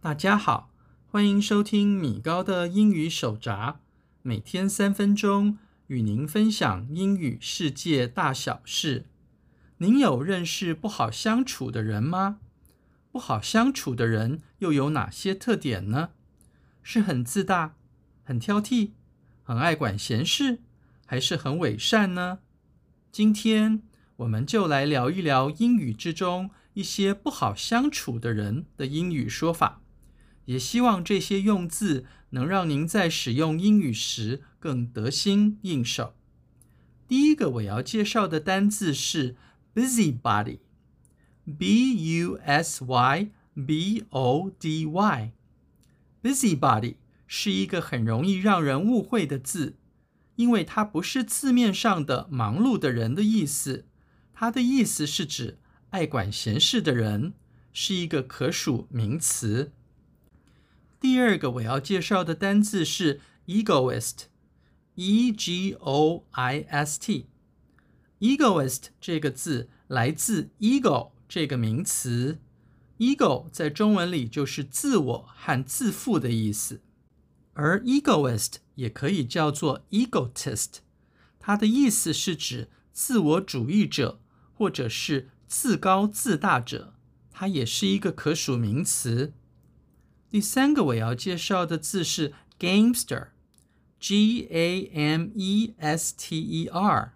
大家好，欢迎收听米高的英语手札，每天三分钟，与您分享英语世界大小事。您有认识不好相处的人吗？不好相处的人又有哪些特点呢？是很自大、很挑剔、很爱管闲事，还是很伪善呢？今天我们就来聊一聊英语之中一些不好相处的人的英语说法。也希望这些用字能让您在使用英语时更得心应手。第一个我要介绍的单字是 busybody，b-u-s-y-b-o-d-y。busybody 是一个很容易让人误会的字，因为它不是字面上的忙碌的人的意思，它的意思是指爱管闲事的人，是一个可数名词。第二个我要介绍的单字是 egoist，e-g-o-i-s-t。egoist 这个字来自 ego 这个名词，ego 在中文里就是自我和自负的意思，而 egoist 也可以叫做 egotist，它的意思是指自我主义者或者是自高自大者，它也是一个可数名词。第三个我要介绍的字是 gamester，G-A-M-E-S-T-E-R。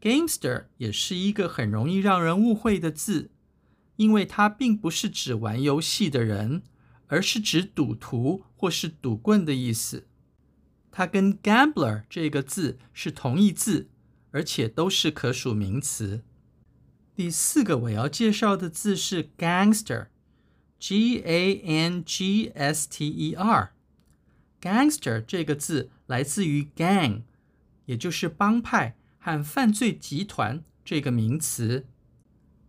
gamester 也是一个很容易让人误会的字，因为它并不是指玩游戏的人，而是指赌徒或是赌棍的意思。它跟 gambler 这个字是同义字，而且都是可数名词。第四个我要介绍的字是 gangster。G-A-N-G-S-T-E-R，gangster 这个字来自于 gang，也就是帮派和犯罪集团这个名词。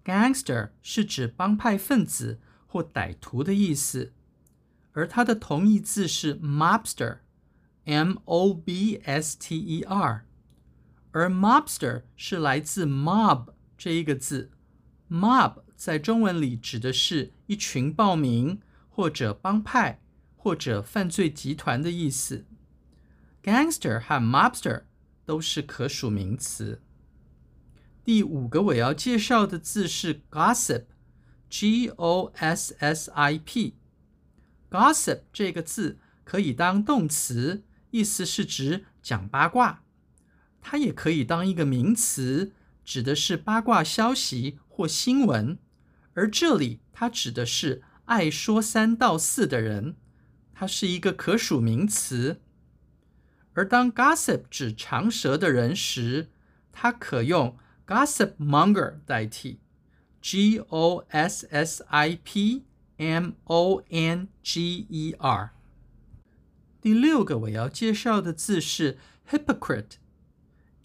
gangster 是指帮派分子或歹徒的意思，而它的同义字是 mobster，M-O-B-S-T-E-R，而 mobster 是来自 mob 这一个字，mob。在中文里指的是一群暴民，或者帮派，或者犯罪集团的意思。Gangster 和 Mobster 都是可数名词。第五个我要介绍的字是 Gossip，G-O-S-S-I-P。Gossip 这个字可以当动词，意思是指讲八卦。它也可以当一个名词，指的是八卦消息或新闻。而这里，它指的是爱说三道四的人，它是一个可数名词。而当 gossip 指长舌的人时，它可用 gossip monger 代替，G O S S I P M O N G E R。第六个我要介绍的字是 hypocrite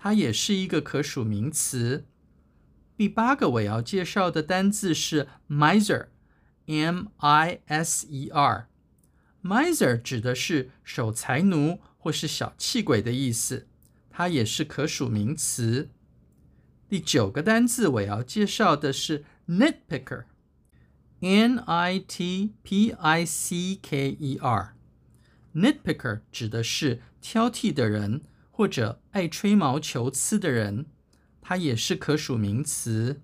它也是一个可数名词。第八个我要介绍的单字是 miser，M-I-S-E-R。miser 指的是守财奴或是小气鬼的意思，它也是可数名词。第九个单字我要介绍的是 nitpicker，N-I-T-P-I-C-K-E-R。nitpicker 指的是挑剔的人或者爱吹毛求疵的人。它也是可数名词。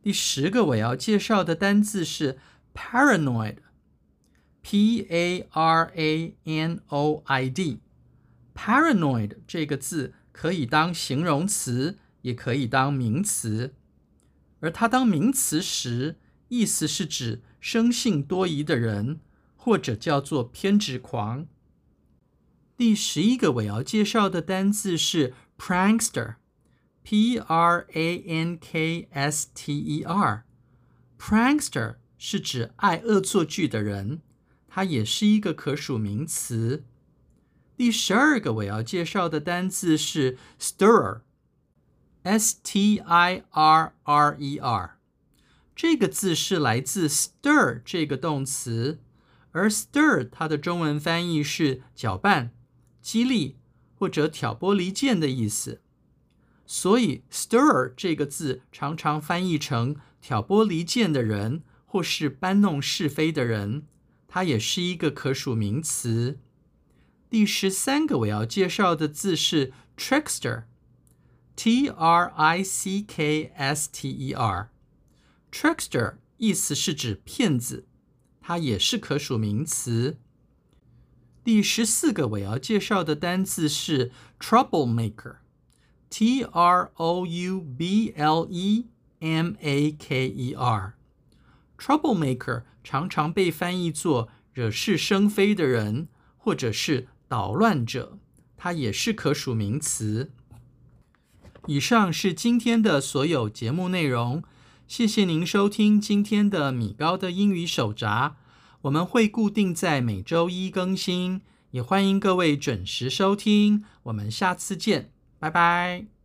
第十个我要介绍的单字是 paranoid，P-A-R-A-N-O-I-D。paranoid 这个字可以当形容词，也可以当名词。而它当名词时，意思是指生性多疑的人，或者叫做偏执狂。第十一个我要介绍的单字是 prankster。P R A N K S T E R，Prankster 是指爱恶作剧的人，它也是一个可数名词。第十二个我要介绍的单字是 stirrer，S-T-I-R-R-E-R。这个字是来自 stir 这个动词，而 stir 它的中文翻译是搅拌、激励或者挑拨离间的意思。所以 stir 这个字常常翻译成挑拨离间的人，或是搬弄是非的人。它也是一个可数名词。第十三个我要介绍的字是 trickster，T-R-I-C-K-S-T-E-R。Trickster 意思是指骗子，它也是可数名词。第十四个我要介绍的单词是 troublemaker，T-R-O-U-B-L-E-M-A-K-E-R。Troublemaker 常常被翻译作惹是生非的人，或者是捣乱者，它也是可数名词。以上是今天的所有节目内容，谢谢您收听今天的米高的英语手札。我们会固定在每周一更新，也欢迎各位准时收听。我们下次见，拜拜。